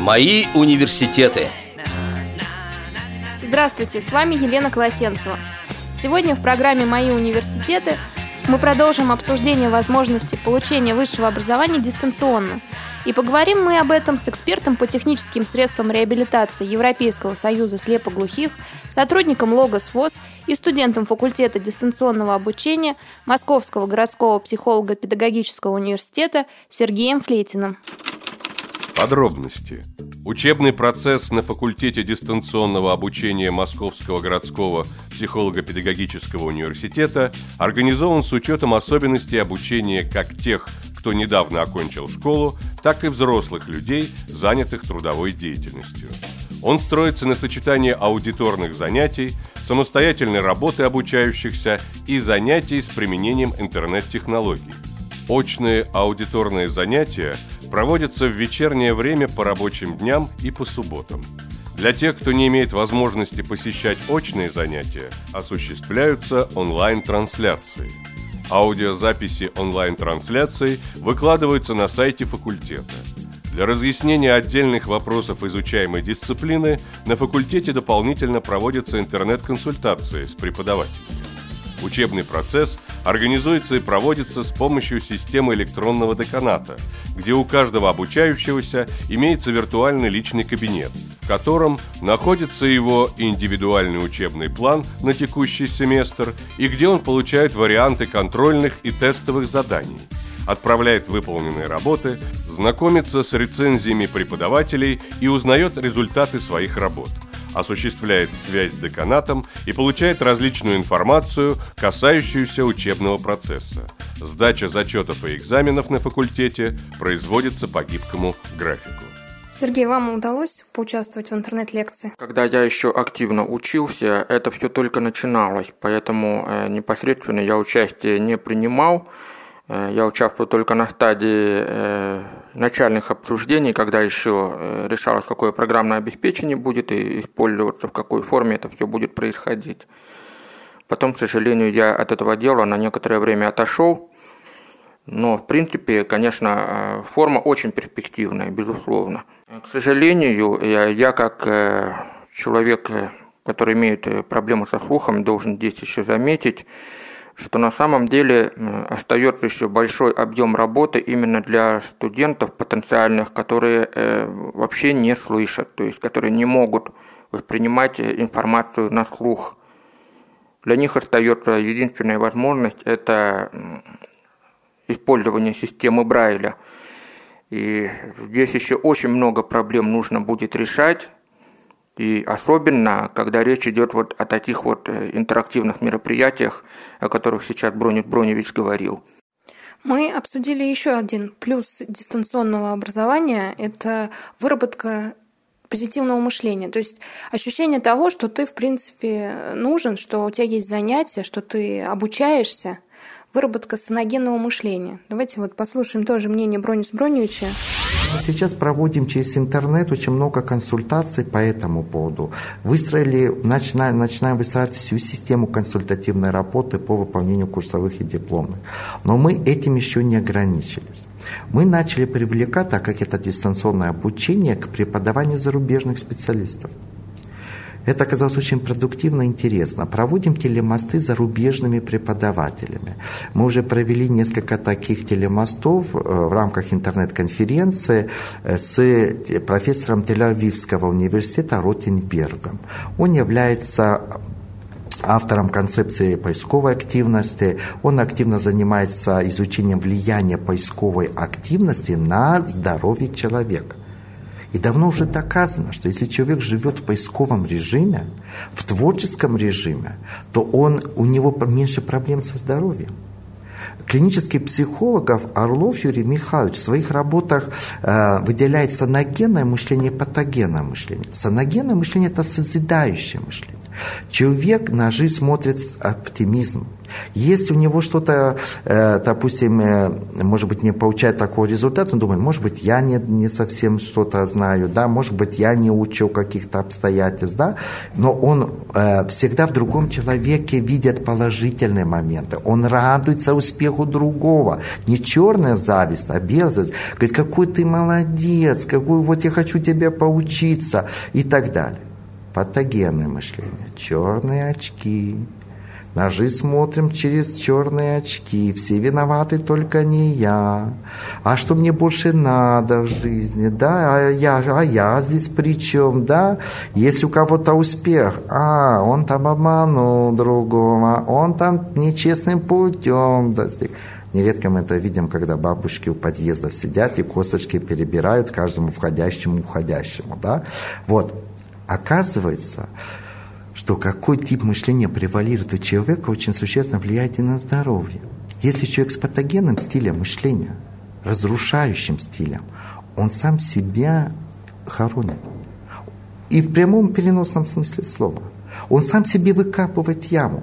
Мои университеты. Здравствуйте, с вами Елена Колосенцева. Сегодня в программе «Мои университеты» мы продолжим обсуждение возможности получения высшего образования дистанционно. И поговорим мы об этом с экспертом по техническим средствам реабилитации Европейского союза слепоглухих, сотрудником Логос ВОЗ и студентом факультета дистанционного обучения Московского городского психолого-педагогического университета Сергеем Флетиным. Подробности. Учебный процесс на факультете дистанционного обучения Московского городского психолого-педагогического университета организован с учетом особенностей обучения как тех, кто недавно окончил школу, так и взрослых людей, занятых трудовой деятельностью. Он строится на сочетании аудиторных занятий, самостоятельной работы обучающихся и занятий с применением интернет-технологий. Очные аудиторные занятия – проводятся в вечернее время по рабочим дням и по субботам. Для тех, кто не имеет возможности посещать очные занятия, осуществляются онлайн-трансляции. Аудиозаписи онлайн-трансляций выкладываются на сайте факультета. Для разъяснения отдельных вопросов изучаемой дисциплины на факультете дополнительно проводятся интернет-консультации с преподавателями. Учебный процесс организуется и проводится с помощью системы электронного деканата, где у каждого обучающегося имеется виртуальный личный кабинет, в котором находится его индивидуальный учебный план на текущий семестр и где он получает варианты контрольных и тестовых заданий отправляет выполненные работы, знакомится с рецензиями преподавателей и узнает результаты своих работ – осуществляет связь с деканатом и получает различную информацию, касающуюся учебного процесса. Сдача зачетов и экзаменов на факультете производится по гибкому графику. Сергей, вам удалось поучаствовать в интернет-лекции? Когда я еще активно учился, это все только начиналось, поэтому э, непосредственно я участие не принимал. Э, я участвовал только на стадии э, начальных обсуждений, когда еще э, решалось, какое программное обеспечение будет и использоваться, в какой форме это все будет происходить. Потом, к сожалению, я от этого дела на некоторое время отошел. Но, в принципе, конечно, форма очень перспективная, безусловно. К сожалению, я, я как человек, который имеет проблемы со слухом, должен здесь еще заметить, что на самом деле остается еще большой объем работы именно для студентов потенциальных, которые э, вообще не слышат, то есть которые не могут воспринимать информацию на слух. Для них остается единственная возможность – это использование системы Брайля. И здесь еще очень много проблем нужно будет решать, и особенно, когда речь идет вот о таких вот э, интерактивных мероприятиях, о которых сейчас Бронит Броневич говорил. Мы обсудили еще один плюс дистанционного образования – это выработка позитивного мышления. То есть ощущение того, что ты, в принципе, нужен, что у тебя есть занятия, что ты обучаешься, выработка саногенного мышления. Давайте вот послушаем тоже мнение Бронис Броневича. Сейчас проводим через интернет очень много консультаций по этому поводу. Выстроили, начинаем, начинаем выстраивать всю систему консультативной работы по выполнению курсовых и дипломных. Но мы этим еще не ограничились. Мы начали привлекать, так как это дистанционное обучение, к преподаванию зарубежных специалистов. Это оказалось очень продуктивно и интересно. Проводим телемосты зарубежными преподавателями. Мы уже провели несколько таких телемостов э, в рамках интернет-конференции э, с профессором Тель-Авивского университета Ротенбергом. Он является автором концепции поисковой активности. Он активно занимается изучением влияния поисковой активности на здоровье человека. И давно уже доказано, что если человек живет в поисковом режиме, в творческом режиме, то он, у него меньше проблем со здоровьем. Клинический психолог Орлов Юрий Михайлович в своих работах э, выделяет саногенное мышление и патогенное мышление. Саногенное мышление – это созидающее мышление. Человек на жизнь смотрит с оптимизмом. Если у него что-то, э, допустим, э, может быть, не получает такого результата, он думает, может быть, я не, не совсем что-то знаю, да, может быть, я не учил каких-то обстоятельств, да, но он э, всегда в другом человеке видит положительные моменты, он радуется успеху другого, не черная зависть, а белая зависть, говорит, какой ты молодец, какой вот я хочу тебе поучиться и так далее. Патогенное мышление, черные очки, жизнь смотрим через черные очки. Все виноваты, только не я. А что мне больше надо в жизни? Да, а я, а я здесь при чем? Да, если у кого-то успех, а, он там обманул другого, он там нечестным путем достиг. Нередко мы это видим, когда бабушки у подъездов сидят и косточки перебирают каждому входящему уходящему. Да? Вот. Оказывается, что какой тип мышления превалирует у человека, очень существенно влияет и на здоровье. Если человек с патогенным стилем мышления, разрушающим стилем, он сам себя хоронит. И в прямом переносном смысле слова. Он сам себе выкапывает яму.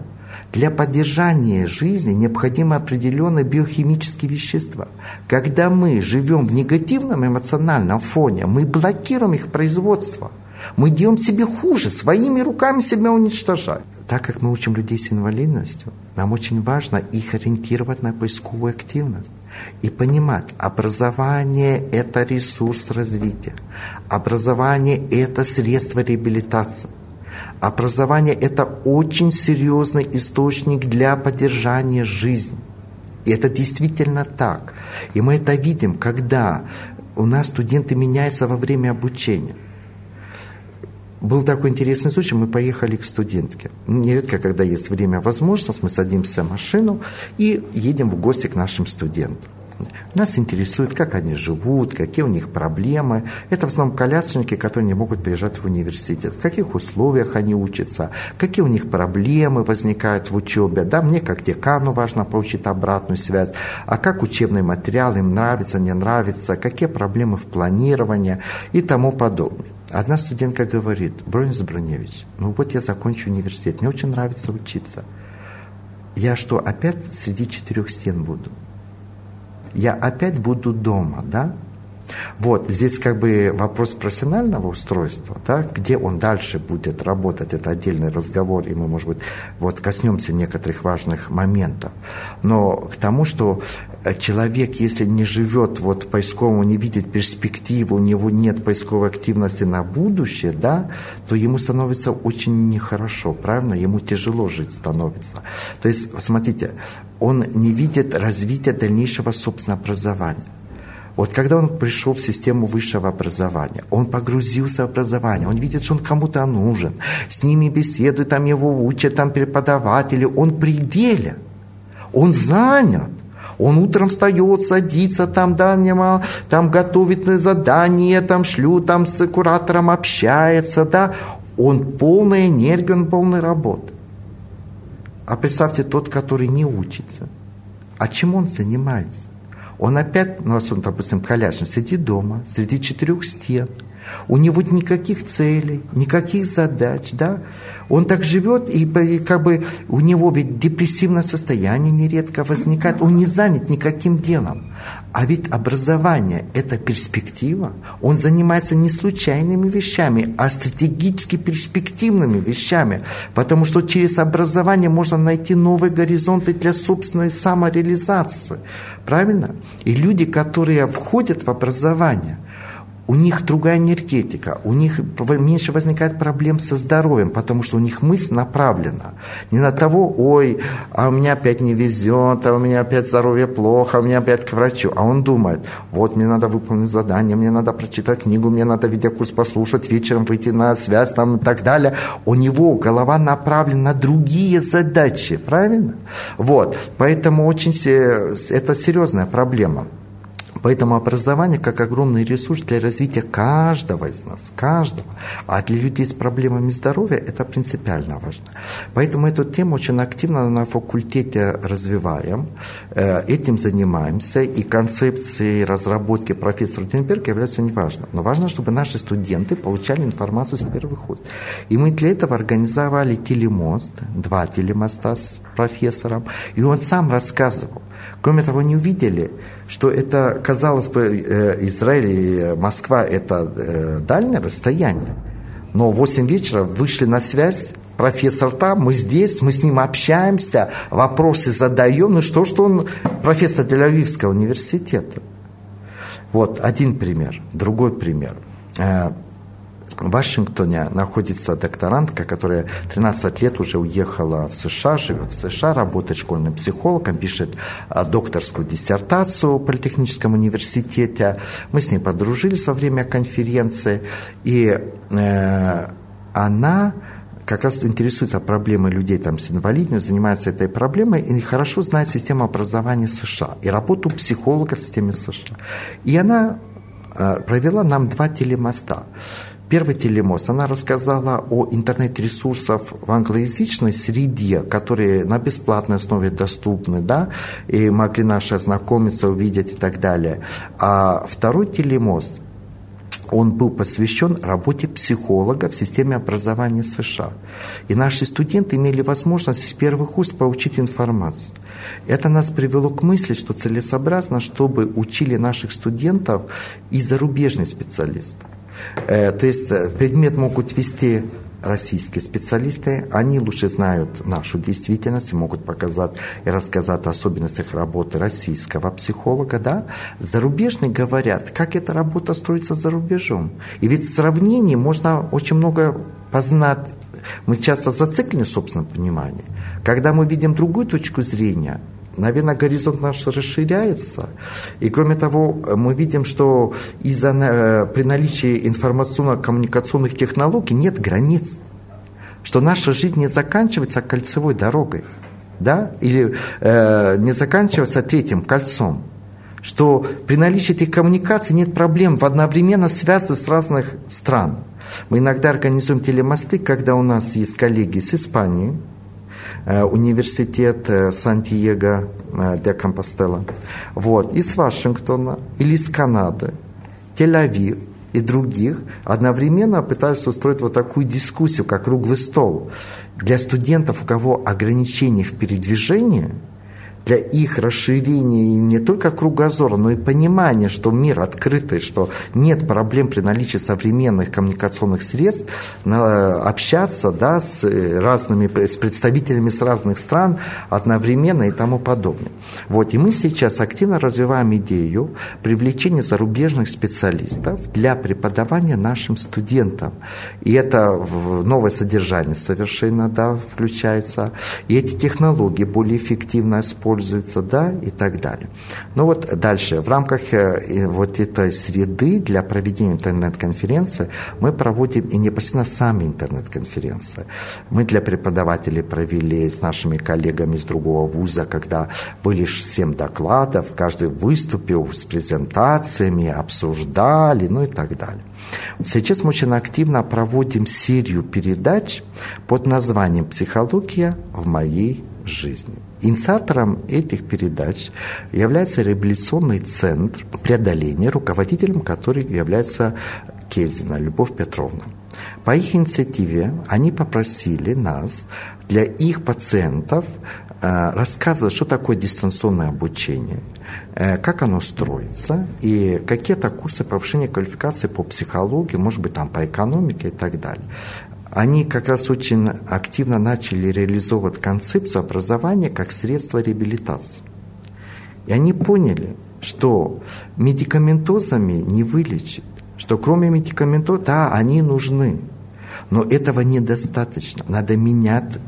Для поддержания жизни необходимы определенные биохимические вещества. Когда мы живем в негативном эмоциональном фоне, мы блокируем их производство – мы делаем себе хуже, своими руками себя уничтожаем. Так как мы учим людей с инвалидностью, нам очень важно их ориентировать на поисковую активность и понимать, образование – это ресурс развития, образование – это средство реабилитации. Образование – это очень серьезный источник для поддержания жизни. И это действительно так. И мы это видим, когда у нас студенты меняются во время обучения – был такой интересный случай, мы поехали к студентке. Нередко, когда есть время, возможность, мы садимся в машину и едем в гости к нашим студентам. Нас интересует, как они живут, какие у них проблемы. Это в основном колясочники, которые не могут приезжать в университет. В каких условиях они учатся, какие у них проблемы возникают в учебе. Да, мне как декану важно получить обратную связь. А как учебный материал им нравится, не нравится, какие проблемы в планировании и тому подобное. Одна студентка говорит, Бронис Броневич, ну вот я закончу университет, мне очень нравится учиться. Я что, опять среди четырех стен буду? Я опять буду дома, да? Вот, здесь как бы вопрос профессионального устройства, да, где он дальше будет работать, это отдельный разговор, и мы, может быть, вот коснемся некоторых важных моментов. Но к тому, что человек, если не живет вот поисковому, не видит перспективу, у него нет поисковой активности на будущее, да, то ему становится очень нехорошо, правильно? Ему тяжело жить становится. То есть, смотрите, он не видит развития дальнейшего собственного образования. Вот когда он пришел в систему высшего образования, он погрузился в образование, он видит, что он кому-то нужен, с ними беседует, там его учат, там преподаватели, он пределе, он занят. Он утром встает, садится, там, да, нема, там готовит задание, там шлю, там с куратором общается, да. Он полная энергия, он полная работа. А представьте, тот, который не учится. А чем он занимается? Он опять, ну, он, допустим, колясочник, сидит дома, среди четырех стен. У него никаких целей, никаких задач, да. Он так живет, и, как бы у него ведь депрессивное состояние нередко возникает. Он не занят никаким делом. А ведь образование – это перспектива. Он занимается не случайными вещами, а стратегически перспективными вещами. Потому что через образование можно найти новые горизонты для собственной самореализации. Правильно? И люди, которые входят в образование – у них другая энергетика, у них меньше возникает проблем со здоровьем, потому что у них мысль направлена не на того, ой, а у меня опять не везет, а у меня опять здоровье плохо, а у меня опять к врачу. А он думает, вот мне надо выполнить задание, мне надо прочитать книгу, мне надо видеокурс послушать, вечером выйти на связь там, и так далее. У него голова направлена на другие задачи, правильно? Вот, поэтому очень это серьезная проблема. Поэтому образование как огромный ресурс для развития каждого из нас, каждого. А для людей с проблемами здоровья это принципиально важно. Поэтому эту тему очень активно на факультете развиваем, э, этим занимаемся, и концепции разработки профессора Тенберга являются важно. Но важно, чтобы наши студенты получали информацию с первых уст. И мы для этого организовали телемост, два телемоста с профессором, и он сам рассказывал. Кроме того, не увидели, что это, казалось бы, э, Израиль и Москва – это э, дальнее расстояние. Но в 8 вечера вышли на связь, профессор там, мы здесь, мы с ним общаемся, вопросы задаем. Ну что, что он профессор Тель-Авивского университета. Вот один пример. Другой пример. В Вашингтоне находится докторантка, которая 13 лет уже уехала в США, живет в США, работает школьным психологом, пишет а, докторскую диссертацию в Политехническом университете. Мы с ней подружились во время конференции, и э, она как раз интересуется проблемой людей там, с инвалидностью, занимается этой проблемой и хорошо знает систему образования США и работу психолога в системе США. И она э, провела нам два телемоста. Первый телемост, она рассказала о интернет-ресурсах в англоязычной среде, которые на бесплатной основе доступны, да, и могли наши ознакомиться, увидеть и так далее. А второй телемост, он был посвящен работе психолога в системе образования США. И наши студенты имели возможность с первых уст получить информацию. Это нас привело к мысли, что целесообразно, чтобы учили наших студентов и зарубежные специалисты. Э, то есть э, предмет могут вести российские специалисты, они лучше знают нашу действительность, могут показать и рассказать о особенностях работы российского психолога, да. Зарубежные говорят, как эта работа строится за рубежом. И ведь в сравнении можно очень много познать. Мы часто зациклены в собственном понимании. Когда мы видим другую точку зрения – наверное, горизонт наш расширяется. И кроме того, мы видим, что из-за, э, при наличии информационно-коммуникационных технологий нет границ. Что наша жизнь не заканчивается кольцевой дорогой. Да? Или э, не заканчивается третьим кольцом. Что при наличии этих коммуникаций нет проблем в одновременно связи с разных стран. Мы иногда организуем телемосты, когда у нас есть коллеги с Испании, университет э, Сан-Диего э, де Компостела, вот, из Вашингтона или из Канады, Тель-Авив и других одновременно пытаются устроить вот такую дискуссию, как круглый стол. Для студентов, у кого ограничения в передвижении – для их расширения не только кругозора, но и понимания, что мир открытый, что нет проблем при наличии современных коммуникационных средств общаться да, с разными с представителями с разных стран одновременно и тому подобное. Вот, и мы сейчас активно развиваем идею привлечения зарубежных специалистов для преподавания нашим студентам. И это новое содержание совершенно да, включается. И эти технологии более эффективно используются используется, да, и так далее. Ну вот дальше, в рамках э, вот этой среды для проведения интернет-конференции мы проводим и непосредственно сами интернет-конференции. Мы для преподавателей провели с нашими коллегами из другого вуза, когда были 7 докладов, каждый выступил с презентациями, обсуждали, ну и так далее. Сейчас мы очень активно проводим серию передач под названием «Психология в моей жизни». Инициатором этих передач является реабилитационный центр преодоления, руководителем который является Кезина Любовь Петровна. По их инициативе они попросили нас для их пациентов э, рассказывать, что такое дистанционное обучение, э, как оно строится и какие-то курсы повышения квалификации по психологии, может быть, там по экономике и так далее они как раз очень активно начали реализовывать концепцию образования как средство реабилитации. И они поняли, что медикаментозами не вылечить, что кроме медикаментов, да, они нужны, но этого недостаточно. Надо менять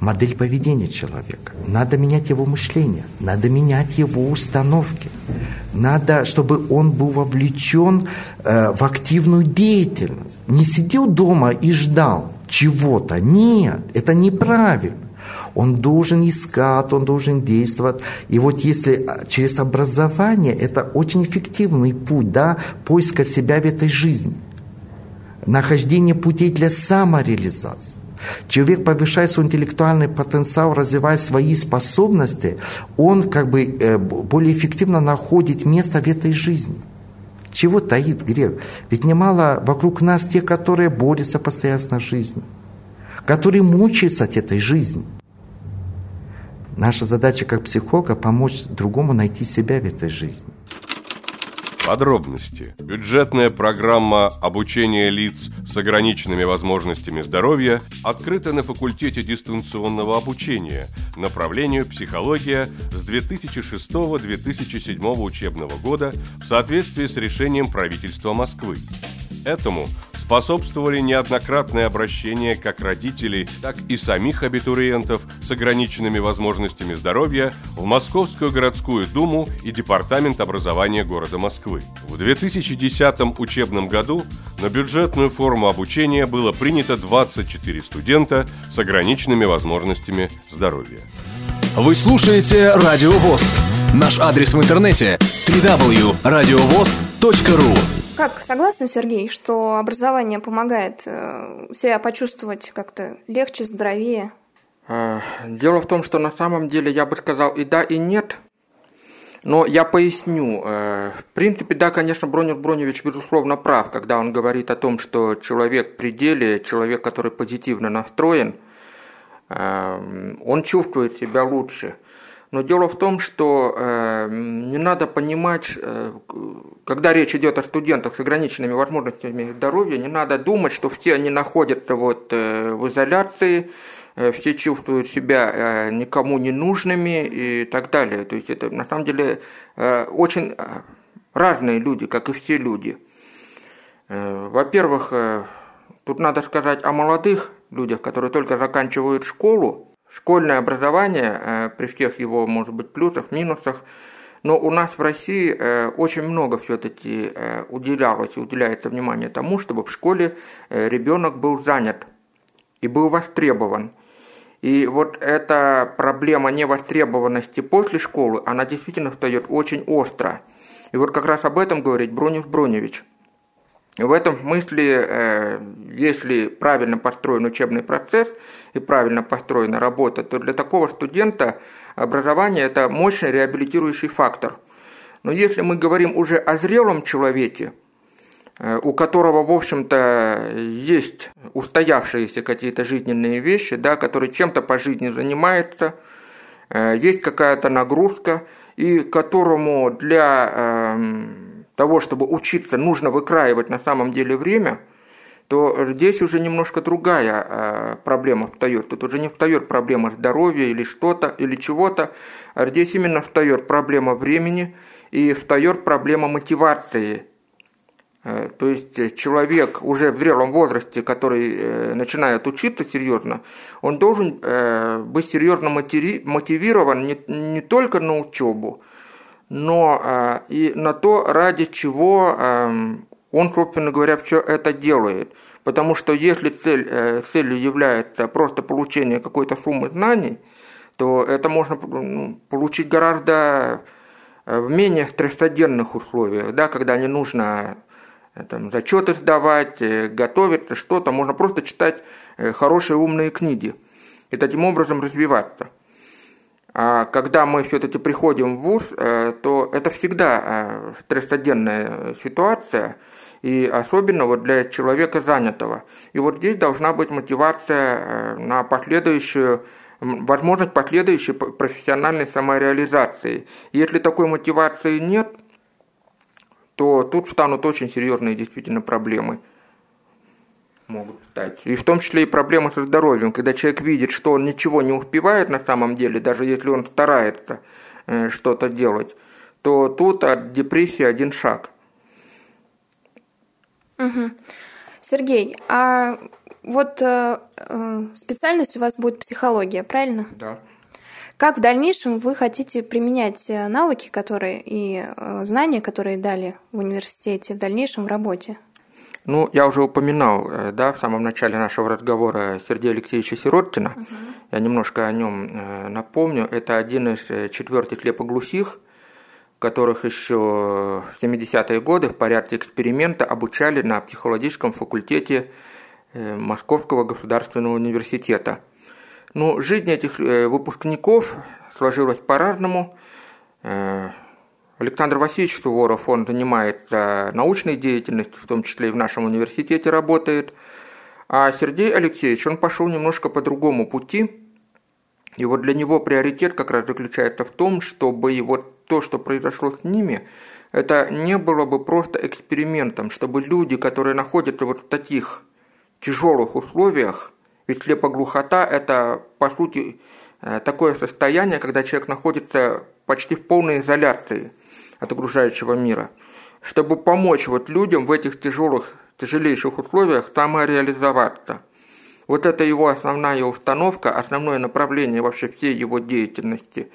модель поведения человека. Надо менять его мышление, надо менять его установки. Надо, чтобы он был вовлечен э, в активную деятельность. Не сидел дома и ждал чего-то. Нет, это неправильно. Он должен искать, он должен действовать. И вот если а, через образование, это очень эффективный путь, да, поиска себя в этой жизни. Нахождение путей для самореализации. Человек повышает свой интеллектуальный потенциал, развивает свои способности, он как бы э, более эффективно находит место в этой жизни. Чего таит грех? Ведь немало вокруг нас тех, которые борются постоянно с жизнью, которые мучаются от этой жизни. Наша задача как психолога помочь другому найти себя в этой жизни. Подробности. Бюджетная программа обучения лиц с ограниченными возможностями здоровья открыта на факультете дистанционного обучения направлению психология с 2006-2007 учебного года в соответствии с решением правительства Москвы. Этому способствовали неоднократные обращения как родителей, так и самих абитуриентов с ограниченными возможностями здоровья в Московскую городскую думу и Департамент образования города Москвы. В 2010 учебном году на бюджетную форму обучения было принято 24 студента с ограниченными возможностями здоровья. Вы слушаете Радио ВОЗ. Наш адрес в интернете www.radiovoz.ru как, согласны, Сергей, что образование помогает э, себя почувствовать как-то легче, здоровее? Э, дело в том, что на самом деле я бы сказал и да, и нет. Но я поясню. Э, в принципе, да, конечно, Бронев Броневич, безусловно, прав, когда он говорит о том, что человек в пределе, человек, который позитивно настроен, он чувствует себя лучше – но дело в том, что э, не надо понимать, э, когда речь идет о студентах с ограниченными возможностями здоровья, не надо думать, что все они находятся вот, э, в изоляции, э, все чувствуют себя э, никому не нужными и так далее. То есть это на самом деле э, очень э, разные люди, как и все люди. Э, во-первых, э, тут надо сказать о молодых людях, которые только заканчивают школу, школьное образование, э, при всех его, может быть, плюсах, минусах, но у нас в России э, очень много все-таки э, уделялось и уделяется внимание тому, чтобы в школе ребенок был занят и был востребован. И вот эта проблема невостребованности после школы, она действительно встает очень остро. И вот как раз об этом говорит Бронев Броневич – в этом смысле, э, если правильно построен учебный процесс и правильно построена работа, то для такого студента образование – это мощный реабилитирующий фактор. Но если мы говорим уже о зрелом человеке, э, у которого, в общем-то, есть устоявшиеся какие-то жизненные вещи, да, который чем-то по жизни занимается, э, есть какая-то нагрузка, и которому для эм, того, чтобы учиться, нужно выкраивать на самом деле время, то здесь уже немножко другая э, проблема встает. Тут уже не встает проблема здоровья или что-то, или чего-то, а здесь именно встает проблема времени и встает проблема мотивации. Э, то есть человек уже в зрелом возрасте, который э, начинает учиться серьезно, он должен быть серьезно мотивирован не, не только на учебу, но э, и на то, ради чего э, он, собственно говоря, все это делает. Потому что если цель, э, целью является просто получение какой-то суммы знаний, то это можно ну, получить гораздо в менее стрессогенных условиях, да, когда не нужно там, зачеты сдавать, готовиться, что-то, можно просто читать хорошие умные книги и таким образом развиваться. А когда мы все-таки приходим в ВУЗ, э, то это всегда э, стрессогенная ситуация, и особенно вот для человека занятого. И вот здесь должна быть мотивация э, на последующую возможность последующей профессиональной самореализации. Если такой мотивации нет, то тут станут очень серьезные действительно проблемы могут стать. И в том числе и проблемы со здоровьем, когда человек видит, что он ничего не успевает на самом деле, даже если он старается э, что-то делать, то тут от депрессии один шаг. Угу. Сергей, а вот э, э, специальность у вас будет психология, правильно? Да. Как в дальнейшем вы хотите применять э, навыки, которые и знания, которые дали в университете, в дальнейшем в работе? Ну, я уже упоминал, э, да, в самом начале нашего разговора Сергея Алексеевича Сироткина. Угу. Я немножко о нем э, напомню. Это один из э, четвертых слепоглухих, которых еще в 70-е годы в порядке эксперимента обучали на психологическом факультете Московского государственного университета. Ну, жизнь этих выпускников сложилась по-разному. Александр Васильевич Суворов, он занимается научной деятельностью, в том числе и в нашем университете работает. А Сергей Алексеевич, он пошел немножко по другому пути. И вот для него приоритет как раз заключается в том, чтобы и вот то, что произошло с ними, это не было бы просто экспериментом, чтобы люди, которые находятся вот в таких тяжелых условиях, ведь слепоглухота – это, по сути, э, такое состояние, когда человек находится почти в полной изоляции – от окружающего мира, чтобы помочь вот людям в этих тяжелых, тяжелейших условиях самореализоваться. Вот это его основная установка, основное направление вообще всей его деятельности.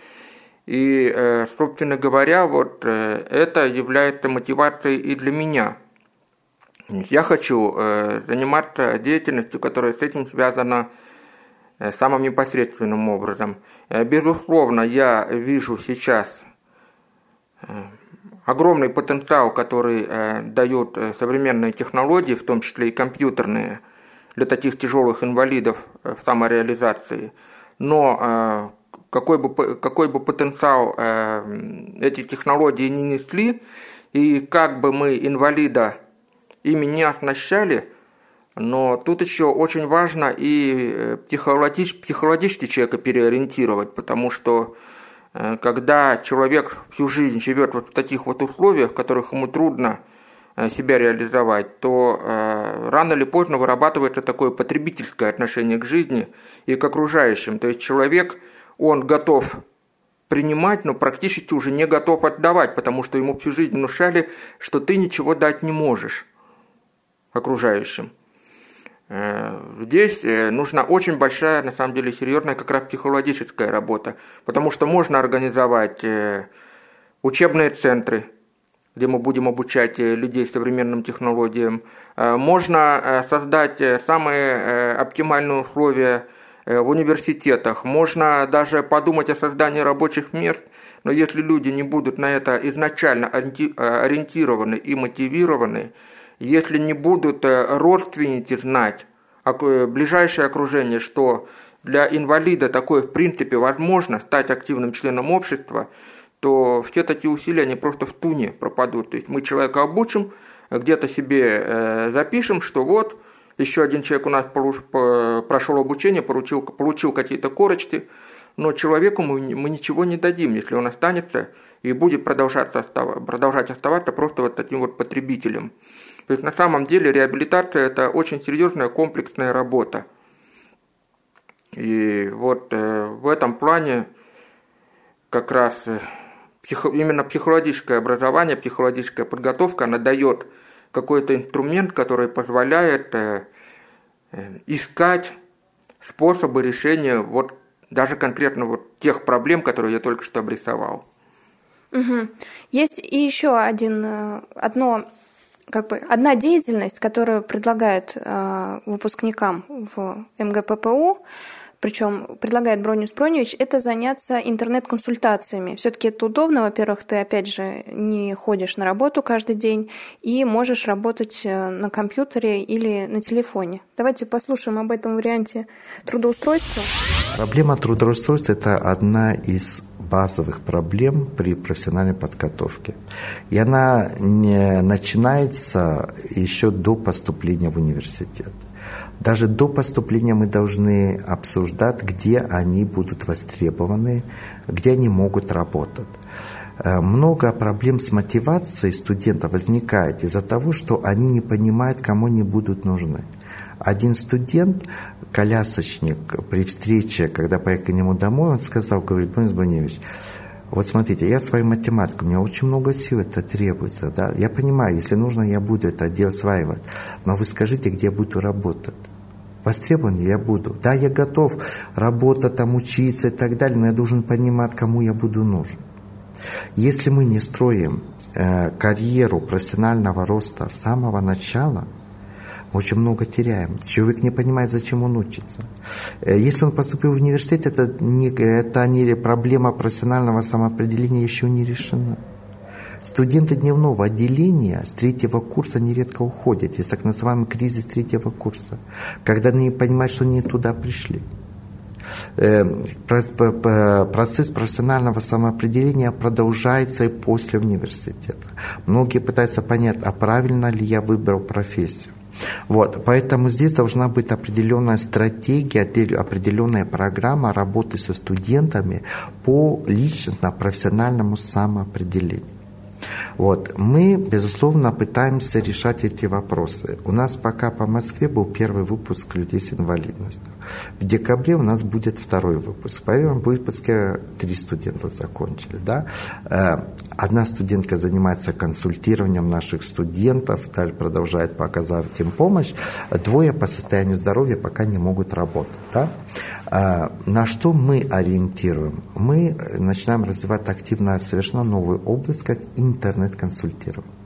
И, э, собственно говоря, вот э, это является мотивацией и для меня. Я хочу э, заниматься деятельностью, которая с этим связана самым непосредственным образом. Безусловно, я вижу сейчас огромный потенциал, который э, дают э, современные технологии, в том числе и компьютерные, для таких тяжелых инвалидов э, в самореализации. Но э, какой, бы, какой бы потенциал э, эти технологии не несли, и как бы мы инвалида ими не оснащали, но тут еще очень важно и э, психологич, психологически человека переориентировать, потому что Э, когда человек всю жизнь живет вот в таких вот условиях, в которых ему трудно э, себя реализовать, то э, рано или поздно вырабатывается такое потребительское отношение к жизни и к окружающим. То есть человек, он готов принимать, но практически уже не готов отдавать, потому что ему всю жизнь внушали, что ты ничего дать не можешь окружающим. Э, здесь э, нужна очень большая, на самом деле, серьезная как раз психологическая работа, потому что можно организовать э, учебные центры, где мы будем обучать людей современным технологиям. Можно создать самые оптимальные условия в университетах. Можно даже подумать о создании рабочих мест, но если люди не будут на это изначально ориентированы и мотивированы, если не будут э, родственники знать, ближайшее окружение, что для инвалида такое в принципе возможно стать активным членом общества, то все такие усилия, они просто в туне пропадут. То есть мы человека обучим, где-то себе э, запишем, что вот еще один человек у нас прошел обучение, получил, получил какие-то корочки, но человеку мы, мы ничего не дадим, если он останется и будет продолжать, продолжать оставаться просто вот таким вот потребителем. То есть на самом деле реабилитация – это очень серьезная комплексная работа. И вот э, в этом плане как раз э, именно психологическое образование, психологическая подготовка, она дает какой-то инструмент, который позволяет э, искать способы решения вот даже конкретно вот тех проблем, которые я только что обрисовал. Угу. Есть и еще один, одно как бы одна деятельность, которую предлагают э, выпускникам в МГППУ, причем предлагает Бронис Броневич, это заняться интернет-консультациями. Все-таки это удобно. Во-первых, ты, опять же, не ходишь на работу каждый день и можешь работать э, на компьютере или на телефоне. Давайте послушаем об этом варианте трудоустройства. Проблема трудоустройства – это одна из базовых проблем при профессиональной подготовке. И она не начинается еще до поступления в университет. Даже до поступления мы должны обсуждать, где они будут востребованы, где они могут работать. Э, много проблем с мотивацией студентов возникает из-за того, что они не понимают, кому они будут нужны. Один студент, колясочник, при встрече, когда поехал к нему домой, он сказал, говорит, Борис Боневич, вот смотрите, я свою математику, у меня очень много сил это требуется, да, я понимаю, если нужно, я буду это осваивать, но вы скажите, где я буду работать. Востребован я буду. Да, я готов работать, там, учиться и так далее, но я должен понимать, кому я буду нужен. Если мы не строим э, карьеру профессионального роста с самого начала – очень много теряем. Человек не понимает, зачем он учится. Э, если он поступил в университет, это не, это не проблема профессионального самоопределения еще не решена. Студенты дневного отделения с третьего курса нередко уходят. Есть так называемый кризис третьего курса, когда они понимают, что они туда пришли. Э, процесс профессионального самоопределения продолжается и после университета. Многие пытаются понять, а правильно ли я выбрал профессию. Вот, поэтому здесь должна быть определенная стратегия, определенная программа работы со студентами по личностно-профессиональному самоопределению. Вот. Мы, безусловно, пытаемся решать эти вопросы. У нас пока по Москве был первый выпуск людей с инвалидностью. В декабре у нас будет второй выпуск. По первому выпуске три студента закончили. Да? Э, одна студентка занимается консультированием наших студентов, далее продолжает показывать им помощь. Двое по состоянию здоровья пока не могут работать. Да? Э, на что мы ориентируем? Мы начинаем развивать активно совершенно новую область, как интернет-консультирование.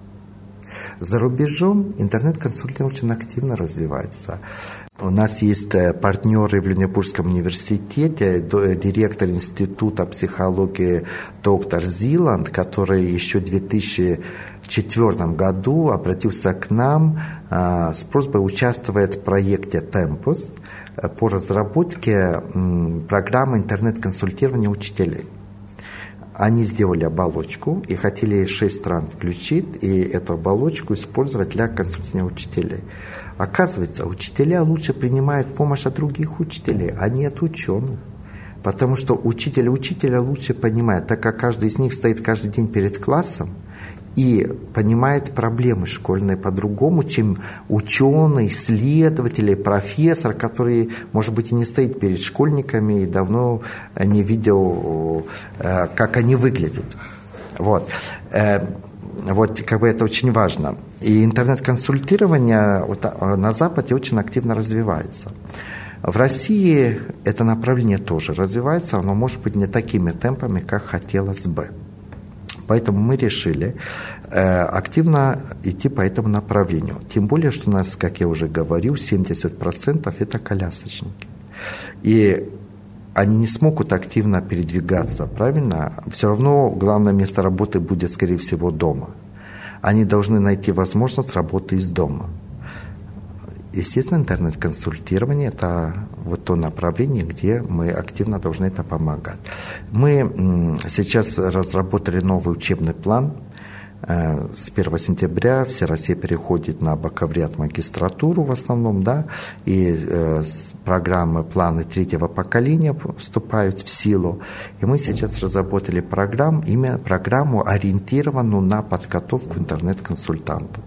За рубежом интернет-консультинг очень активно развивается. У нас есть э, партнеры в Люнебургском университете, э, директор Института психологии доктор Зиланд, который еще в 2004 году обратился к нам а, с просьбой участвовать в проекте «Темпус» по разработке программы интернет-консультирования учителей. Они сделали оболочку и хотели шесть стран включить и эту оболочку использовать для консультирования учителей. Оказывается, учителя лучше принимают помощь от других учителей, а не от ученых. Потому что учитель учителя лучше понимает, так как каждый из них стоит каждый день перед классом и понимает проблемы школьные по-другому, чем ученый, исследователь, профессор, который, может быть, и не стоит перед школьниками и давно не видел, э, как они выглядят. Вот. Э, вот как бы это очень важно. И интернет-консультирование а, на Западе очень активно развивается. В России это направление тоже развивается, оно может быть не такими темпами, как хотелось бы. Поэтому мы решили э, активно идти по этому направлению. Тем более, что у нас, как я уже говорил, 70% это колясочники. И они не смогут активно передвигаться, правильно? Все равно главное место работы будет, скорее всего, дома. Они должны найти возможность работы из дома. Естественно, интернет-консультирование – это вот то направление, где мы активно должны это помогать. Мы сейчас разработали новый учебный план – с 1 сентября вся Россия переходит на бакалавриат магистратуру в основном, да, и э, программы, планы третьего поколения вступают в силу. И мы сейчас разработали программу, именно программу, ориентированную на подготовку интернет-консультантов.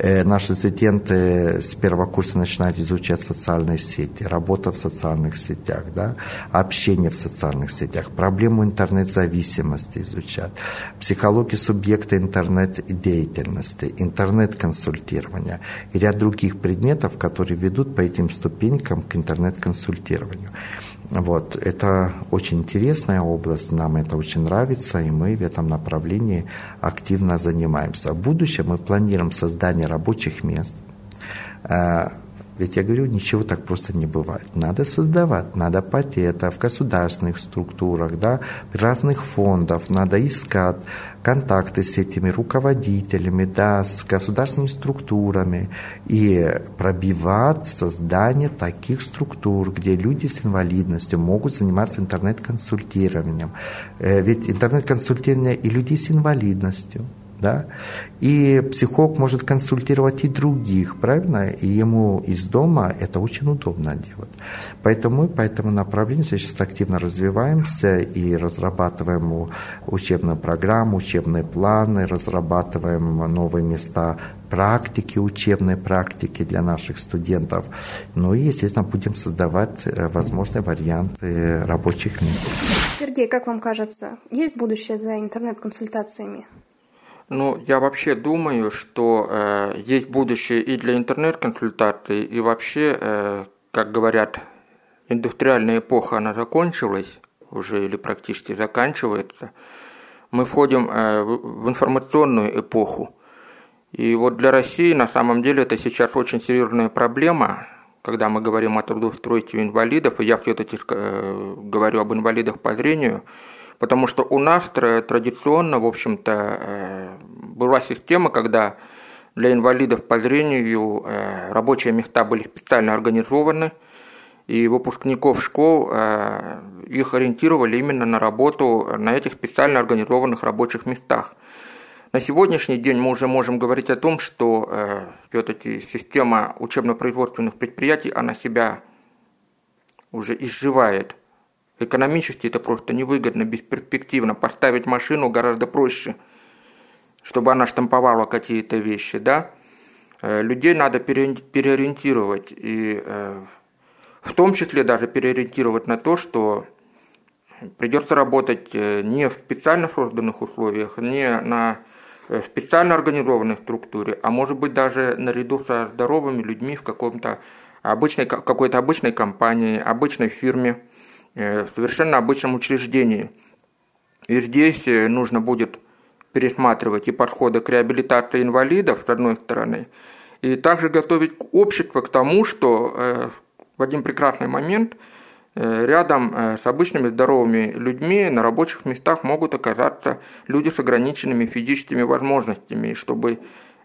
Э, наши студенты с первого курса начинают изучать социальные сети, работа в социальных сетях, да, общение в социальных сетях, проблему интернет-зависимости изучать, психологию субъекта интернет-деятельности, интернет-консультирования и ряд других предметов, которые ведут по этим ступенькам к интернет-консультированию. Вот. Это очень интересная область, нам это очень нравится, и мы в этом направлении активно занимаемся. В будущем мы планируем создание рабочих мест, э, ведь я говорю, ничего так просто не бывает. Надо создавать, надо пойти это в государственных структурах, да, разных фондов, надо искать контакты с этими руководителями, да, с государственными структурами и пробивать создание таких структур, где люди с инвалидностью могут заниматься интернет-консультированием. Э, ведь интернет-консультирование и людей с инвалидностью – да, и психолог может консультировать и других, правильно, и ему из дома это очень удобно делать. Поэтому мы по этому направлению сейчас активно развиваемся и разрабатываем учебную программу, учебные планы, разрабатываем новые места практики, учебные практики для наших студентов. Ну и, естественно, будем создавать э, возможные варианты рабочих мест. Сергей, как вам кажется, есть будущее за интернет-консультациями? Ну, я вообще думаю, что э, есть будущее и для интернет-консультаций, и вообще, э, как говорят, индустриальная эпоха, она закончилась уже или практически заканчивается. Мы входим э, в информационную эпоху. И вот для России на самом деле это сейчас очень серьезная проблема, когда мы говорим о трудоустройстве инвалидов, и я все-таки э, говорю об инвалидах по зрению, потому что у нас традиционно, в общем-то, э, была система, когда для инвалидов по зрению э, рабочие места были специально организованы, и выпускников школ их ориентировали именно на работу на этих специально организованных рабочих местах – на сегодняшний день мы уже можем говорить о том, что э, все-таки система учебно-производственных предприятий, она себя уже изживает. Экономически это просто невыгодно, бесперспективно. Поставить машину гораздо проще, чтобы она штамповала какие-то вещи, да. Э, людей надо переориентировать, и э, в том числе даже переориентировать на то, что придется работать э, не в специально созданных условиях, не на специально организованной структуре, а может быть даже наряду со здоровыми людьми в каком-то обычной, какой-то обычной компании, обычной фирме, в совершенно обычном учреждении. И здесь э, нужно будет пересматривать и подходы к реабилитации инвалидов, с одной стороны, и также готовить общество к тому, что в один прекрасный момент – Э, рядом э, с обычными здоровыми людьми на рабочих местах могут оказаться люди с ограниченными физическими возможностями. И чтобы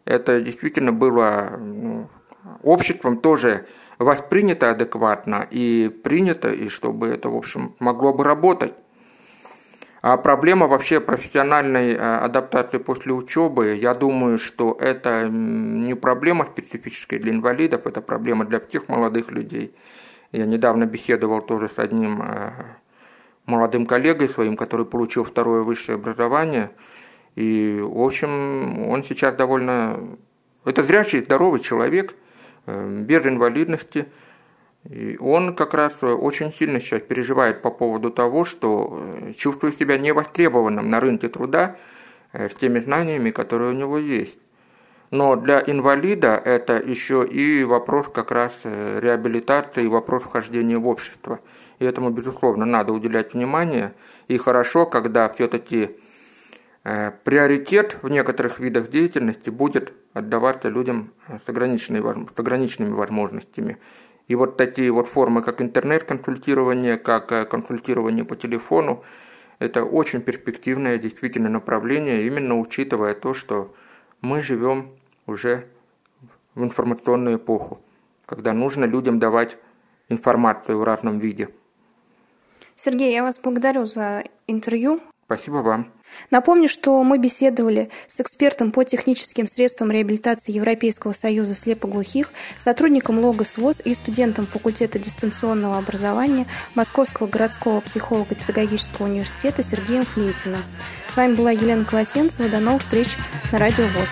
это действительно было ну, обществом тоже воспринято адекватно и принято, и чтобы это, в общем, могло бы работать. А проблема вообще профессиональной э, адаптации после учебы, я думаю, что это не проблема специфическая для инвалидов, это проблема для всех молодых людей – я недавно беседовал тоже с одним э, молодым коллегой своим, который получил второе высшее образование. И, в общем, он сейчас довольно... Это зрячий, здоровый человек, без инвалидности. И он как раз очень сильно сейчас переживает по поводу того, что э, чувствует себя невостребованным на рынке труда с теми знаниями, которые у него есть. Но для инвалида это еще и вопрос как раз э, реабилитации, вопрос вхождения в общество. И этому, безусловно, надо уделять внимание. И хорошо, когда все-таки э, приоритет в некоторых видах деятельности будет отдаваться людям с, ограниченными, с ограниченными возможностями. И вот такие вот формы, как интернет-консультирование, как э, консультирование по телефону, это очень перспективное действительно направление, именно учитывая то, что мы живем уже в информационную эпоху, когда нужно людям давать информацию в разном виде. Сергей, я вас благодарю за интервью. Спасибо вам. Напомню, что мы беседовали с экспертом по техническим средствам реабилитации Европейского союза слепоглухих, сотрудником Логос ВОЗ и студентом факультета дистанционного образования Московского городского психолого-педагогического университета Сергеем Флейтиным. С вами была Елена Колосенцева. До новых встреч на Радио ВОЗ.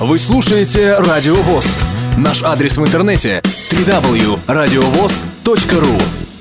Вы слушаете Радио ВОЗ. Наш адрес в интернете www.radiovoz.ru